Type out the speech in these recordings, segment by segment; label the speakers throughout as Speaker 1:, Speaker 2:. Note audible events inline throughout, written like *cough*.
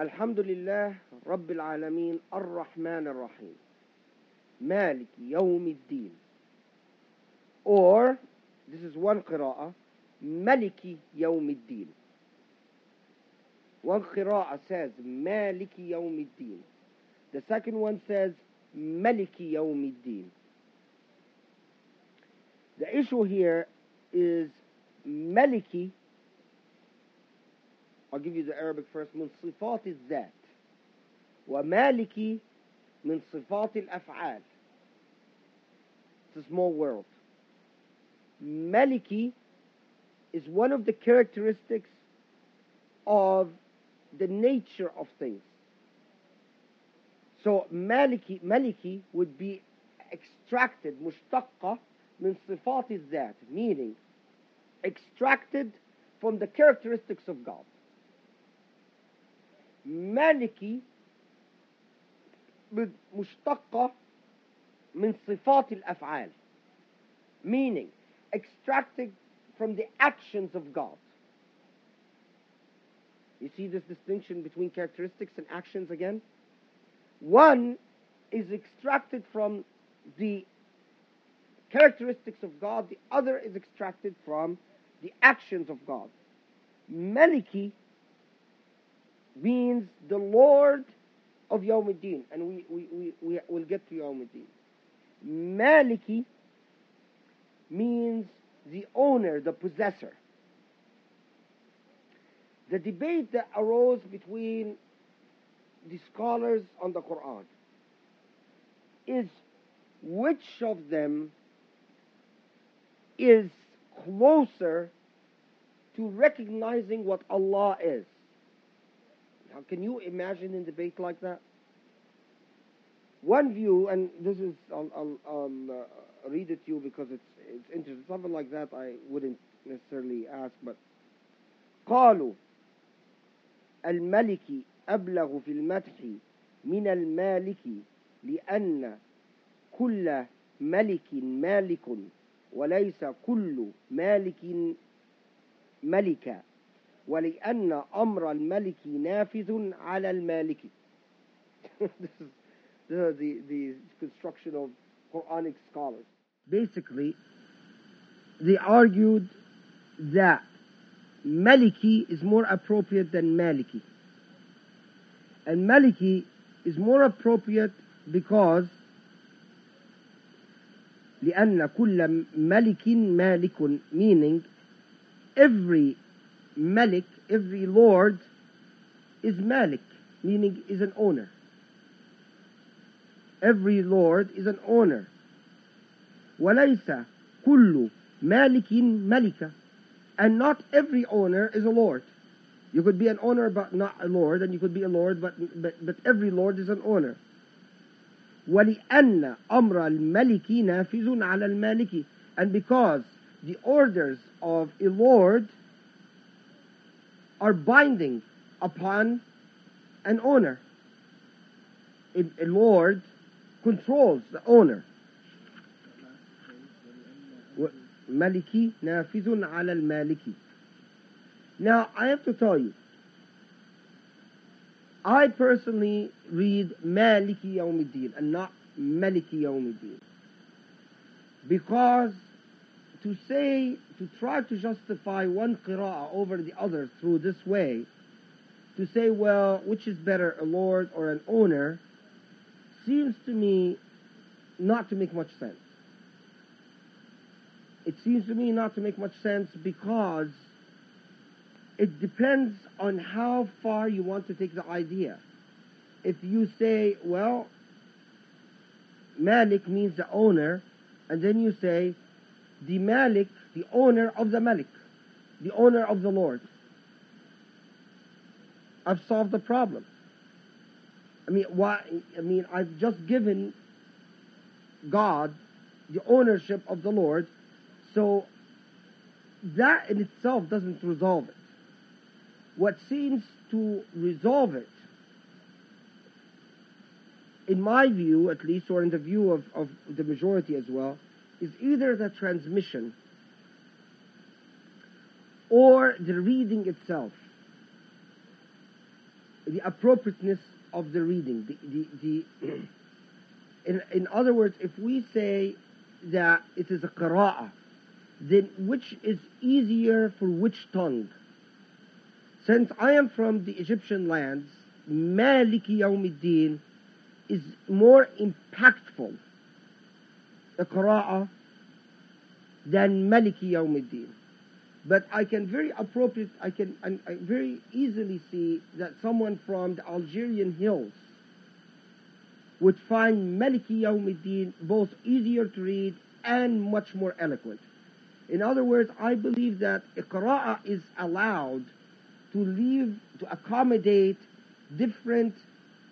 Speaker 1: الحمد لله رب العالمين الرحمن الرحيم. مالك يوم الدين. Or this is one قراءة. ملك يوم الدين. One قراءة says مالك يوم الدين. The second one says ملك يوم الدين. The issue here is ملكي I'll give you the Arabic first من صفات الذات ومالكي من صفات الأفعال It's a small world Maliki is one of the characteristics of the nature of things. So Maliki, Maliki would be extracted, مشتقة من صفات الذات, meaning extracted from the characteristics of God. Maliki مشتقة من صفات الأفعال meaning extracted from the actions of God. You see this distinction between characteristics and actions again? One is extracted from the characteristics of God, the other is extracted from the actions of God. Maliki means the Lord of Yawm al-Din, and we, we, we, we will get to Yawm al-Din. Maliki means the owner, the possessor. The debate that arose between the scholars on the Quran is which of them is closer to recognizing what Allah is. Now, can you imagine a debate like that? One view, and this is, I'll, I'll, I'll uh, read it to you because it's, it's interesting. Something like that I wouldn't necessarily ask, but قالوا الملك أبلغ في المدح من المالك لأن كل ملك مالك وليس كل مالك ملكا ولأن أمر الملك نافذ على المالك *laughs* this is the, the, the construction of Quranic scholars. Basically, they argued that Maliki is more appropriate than Maliki. And Maliki is more appropriate because لأن كل ملك مالك meaning every malik, every lord is malik, meaning is an owner. Every lord is an owner. وليس كل مالك ملكة and not every owner is a lord. You could be an owner but not a lord, and you could be a lord but but, but every lord is an owner. ولأن أمر الملك نافذ على المالك and because the orders of a lord are binding upon an owner. A, a lord controls the owner. Maliki nafizun ala al-maliki. Now, I have to tell you, I personally read Maliki Yawmiddin and not Maliki Yawmiddin because to say, to try to justify one qira'ah over the other through this way, to say, well, which is better, a lord or an owner, seems to me not to make much sense. It seems to me not to make much sense because it depends on how far you want to take the idea. If you say, well, Malik means the owner, and then you say, the Malik, the owner of the Malik, the owner of the Lord. I've solved the problem. I mean, why? I mean, I've just given God the ownership of the Lord, so that in itself doesn't resolve it. What seems to resolve it, in my view at least, or in the view of, of the majority as well, is either the transmission or the reading itself. the appropriateness of the reading. The, the, the *clears throat* in, in other words, if we say that it is a qira'ah, then which is easier for which tongue? Since I am from the Egyptian lands, Maliki Yawmiddin is more impactful, qira'ah, than Maliki Yawmiddin. But I can very appropriate, I can I, I very easily see that someone from the Algerian hills would find Maliki Yawmiddin both easier to read and much more eloquent. In other words, I believe that Iqra'a is allowed to leave, to accommodate different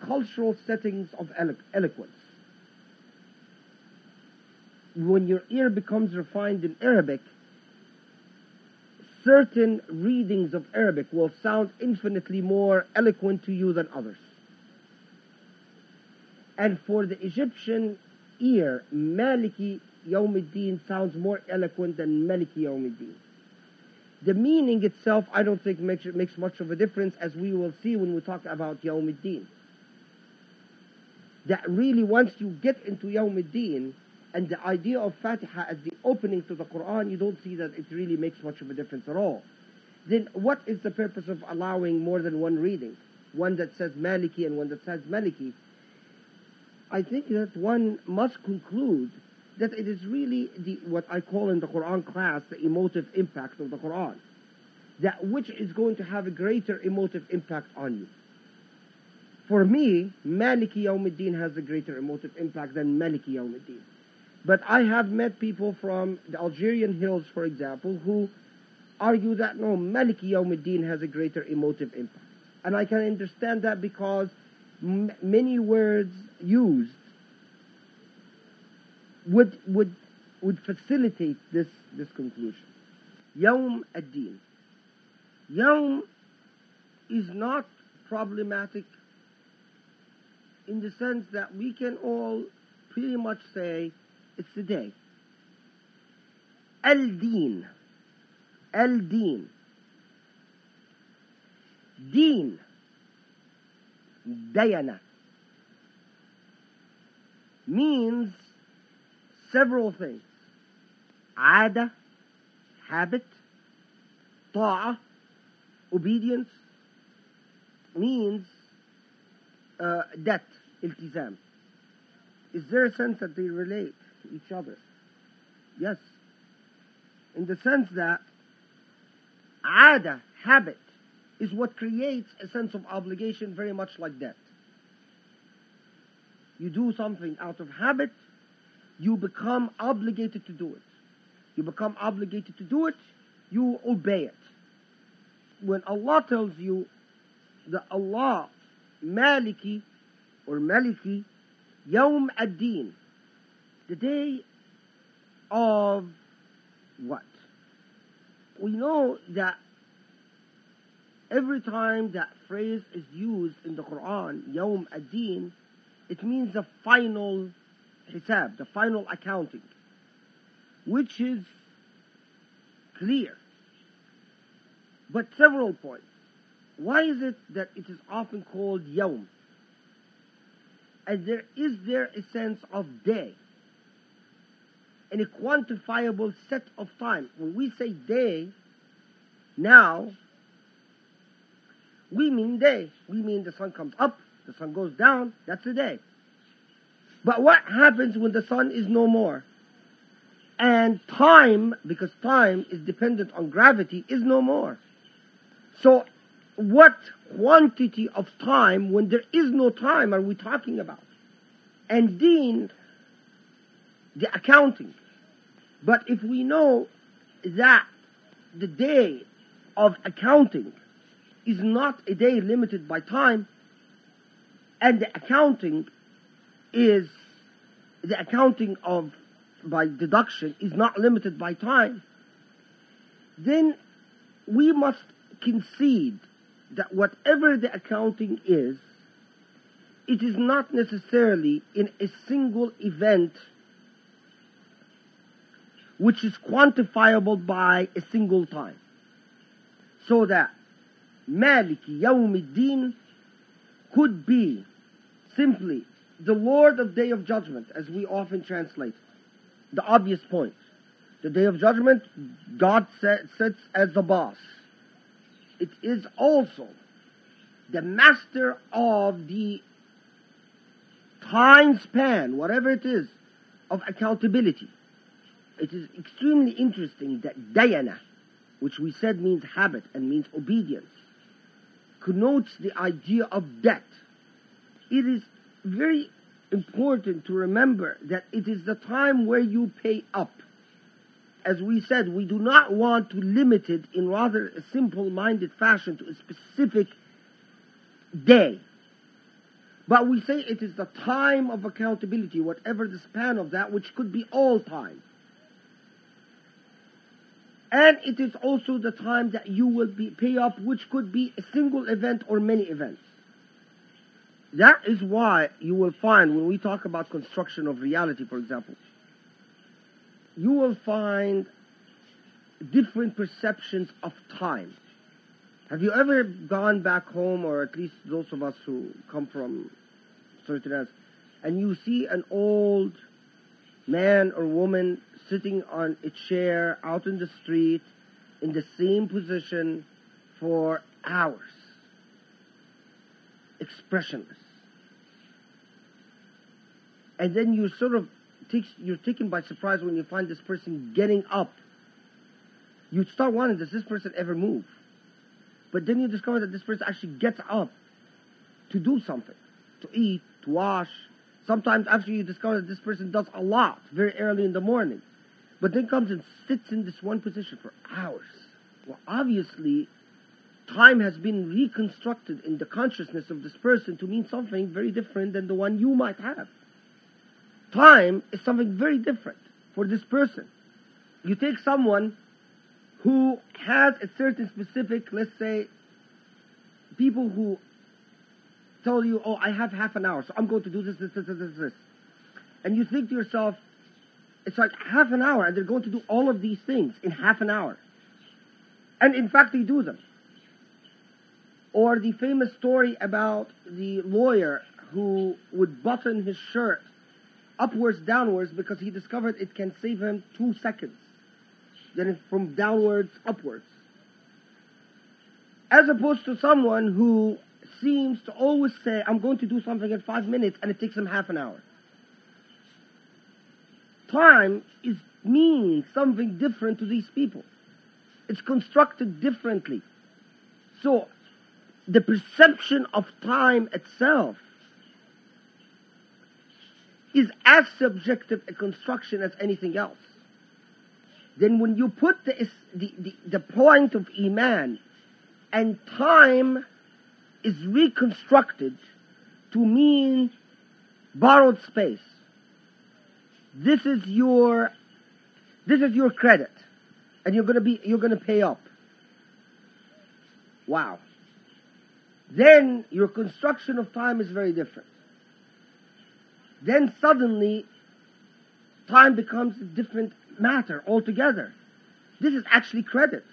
Speaker 1: cultural settings of elo- eloquence. When your ear becomes refined in Arabic, certain readings of Arabic will sound infinitely more eloquent to you than others. And for the Egyptian ear, Maliki Yawmiddin sounds more eloquent than Maliki Yawmiddin. The meaning itself, I don't think makes, makes much of a difference, as we will see when we talk about Yawmiddin. That really, once you get into Yawmiddin, and the idea of Fatiha as the opening to the Quran, you don't see that it really makes much of a difference at all. Then what is the purpose of allowing more than one reading? One that says Maliki and one that says Maliki. I think that one must conclude that it is really the, what I call in the Quran class the emotive impact of the Quran. That which is going to have a greater emotive impact on you. For me, Maliki Yawmiddin has a greater emotive impact than Maliki Yawmiddin. But I have met people from the Algerian hills, for example, who argue that no, Maliki Yawmiddin has a greater emotive impact. And I can understand that because m- many words used would, would, would facilitate this, this conclusion. Yawm ad-Din. Yawm is not problematic in the sense that we can all pretty much say it's the day. Al-Din. Al-Din. Deen. Dayana. Means several things. Ada, habit, ta'a, obedience, means uh, debt, iltizam. Is there a sense that they relate to each other? Yes. In the sense that ada, habit, is what creates a sense of obligation very much like debt. You do something out of habit, you become obligated to do it. You become obligated to do it, you obey it. When Allah tells you that Allah, Maliki or Maliki, Yawm ad-Din, the day of what? We know that every time that phrase is used in the Quran, Yawm ad-Din, it means the final hisab, the final accounting, which is clear. But several points. Why is it that it is often called Yawm? And there is there a sense of day, and a quantifiable set of time. When we say day, now, we mean day. We mean the sun comes up, the sun goes down, that's the day. But what happens when the sun is no more? And time, because time is dependent on gravity, is no more. So, what quantity of time, when there is no time, are we talking about? And then, the accounting. But if we know that the day of accounting is not a day limited by time, and the accounting is the accounting of by deduction is not limited by time, then we must concede that whatever the accounting is, it is not necessarily in a single event which is quantifiable by a single time. So that Maliki Yawmiddin could be simply the Lord of Day of Judgment, as we often translate. The obvious point. The Day of Judgment, God sits as the boss. It is also the master of the time span, whatever it is, of accountability. It is extremely interesting that dayana, which we said means habit and means obedience, connotes the idea of debt. It is very important to remember that it is the time where you pay up. As we said, we do not want to limit it in rather a simple-minded fashion to a specific day. But we say it is the time of accountability, whatever the span of that, which could be all time. And it is also the time that you will be pay up, which could be a single event or many events. That is why you will find when we talk about construction of reality, for example, you will find different perceptions of time. Have you ever gone back home, or at least those of us who come from certain areas, and you see an old man or woman sitting on a chair out in the street in the same position for hours, expressionless? and then you sort of you're taken by surprise when you find this person getting up. You start wondering, does this person ever move? But then you discover that this person actually gets up to do something, to eat, to wash. Sometimes actually you discover that this person does a lot very early in the morning, but then comes and sits in this one position for hours. Well, obviously, time has been reconstructed in the consciousness of this person to mean something very different than the one you might have time is something very different for this person. You take someone who has a certain specific, let's say, people who tell you, oh, I have half an hour, so I'm going to do this, this, this, this, this. And you think to yourself, it's like half an hour, and they're going to do all of these things in half an hour. And in fact, they do them. Or the famous story about the lawyer who would button his shirt upwards, downwards, because he discovered it can save him two seconds. Then from downwards, upwards. As opposed to someone who seems to always say, I'm going to do something in five minutes, and it takes him half an hour. Time is means something different to these people. It's constructed differently. So, the perception of time itself is as subjective a construction as anything else. Then when you put the, the, the, the point of Iman and time is reconstructed to mean borrowed space, this is your this is your credit and you're going to be you're to pay up wow then your construction of time is very different then suddenly time becomes a different matter altogether. This is actually credit.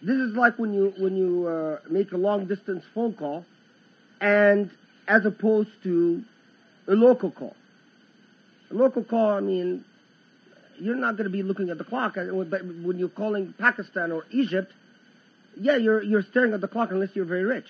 Speaker 1: This is like when you when you uh, make a long distance phone call, and as opposed to a local call. Local call, I mean, you're not going to be looking at the clock. Uh, but when you're calling Pakistan or Egypt, yeah, you're you're staring at the clock unless you're very rich.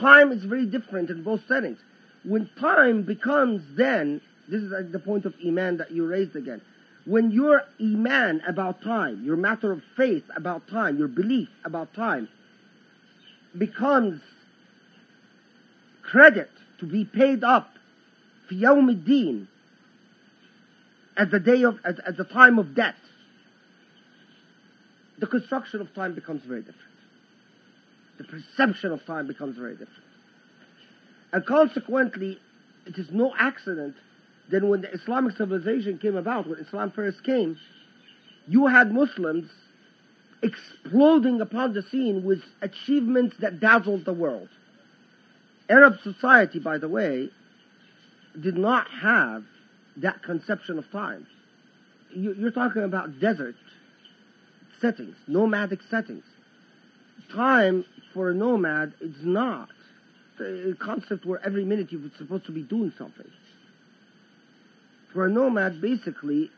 Speaker 1: Time is very different in both settings. When time becomes then, this is the point of Iman that you raised again. When your Iman about time, your matter of faith about time, your belief about time, becomes credit to be paid up din at the day of at, at the time of death, the construction of time becomes very different the perception of time becomes very different. And consequently, it is no accident that when the Islamic civilization came about, when Islam first came, you had Muslims exploding upon the scene with achievements that dazzled the world. Arab society, by the way, did not have that conception of time. You're talking about desert settings, nomadic settings. Time for a nomad, it's not. a concept where every minute you're supposed to be doing something. For a nomad, basically,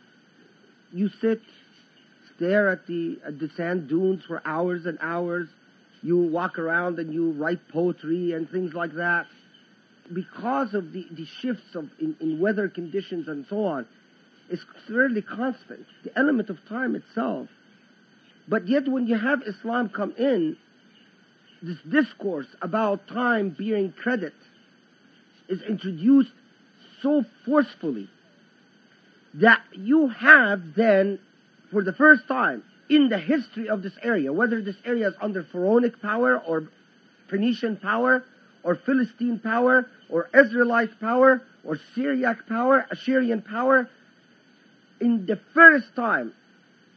Speaker 1: you sit, stare at the, at the sand dunes for hours and hours. You walk around and you write poetry and things like that. Because of the, the shifts of in, in weather conditions and so on, is fairly constant. The element of time itself. But yet when you have Islam come in, this discourse about time bearing credit is introduced so forcefully that you have then, for the first time in the history of this area, whether this area is under Pharaonic power or Phoenician power or Philistine power or Israelite power or Syriac power, Assyrian power, in the first time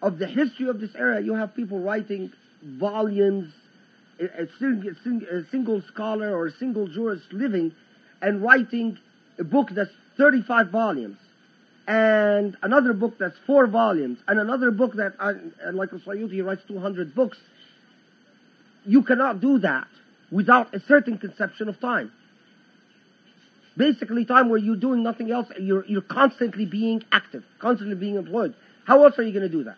Speaker 1: of the history of this era, you have people writing volumes, a, single, scholar or a single jurist living and writing a book that's 35 volumes and another book that's four volumes, and another book that, uh, like Suyuti he writes 200 books, you cannot do that without a certain conception of time. Basically, time where you're doing nothing else, you're, you're constantly being active, constantly being employed. How else are you going to do that?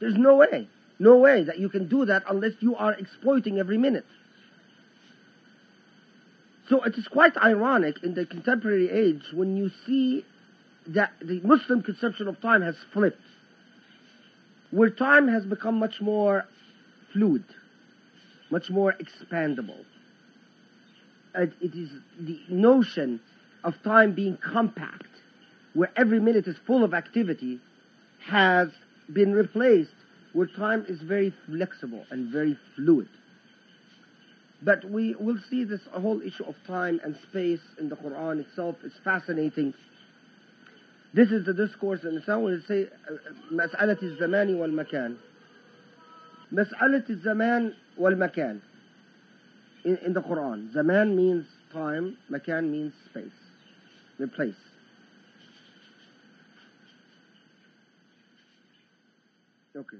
Speaker 1: There's no way, no way that you can do that unless you are exploiting every minute. So it is quite ironic in the contemporary age when you see that the Muslim conception of time has flipped, where time has become much more fluid, much more expandable. And it is the notion of time being compact, where every minute is full of activity, has been replaced where time is very flexible and very fluid. But we will see this whole issue of time and space in the Quran itself is fascinating this is the discourse in Islam when it say مسألة الزمان والمكان. مسألة الزمان والمكان. In, in the Quran, zaman means time, makan means space, the place. Okay.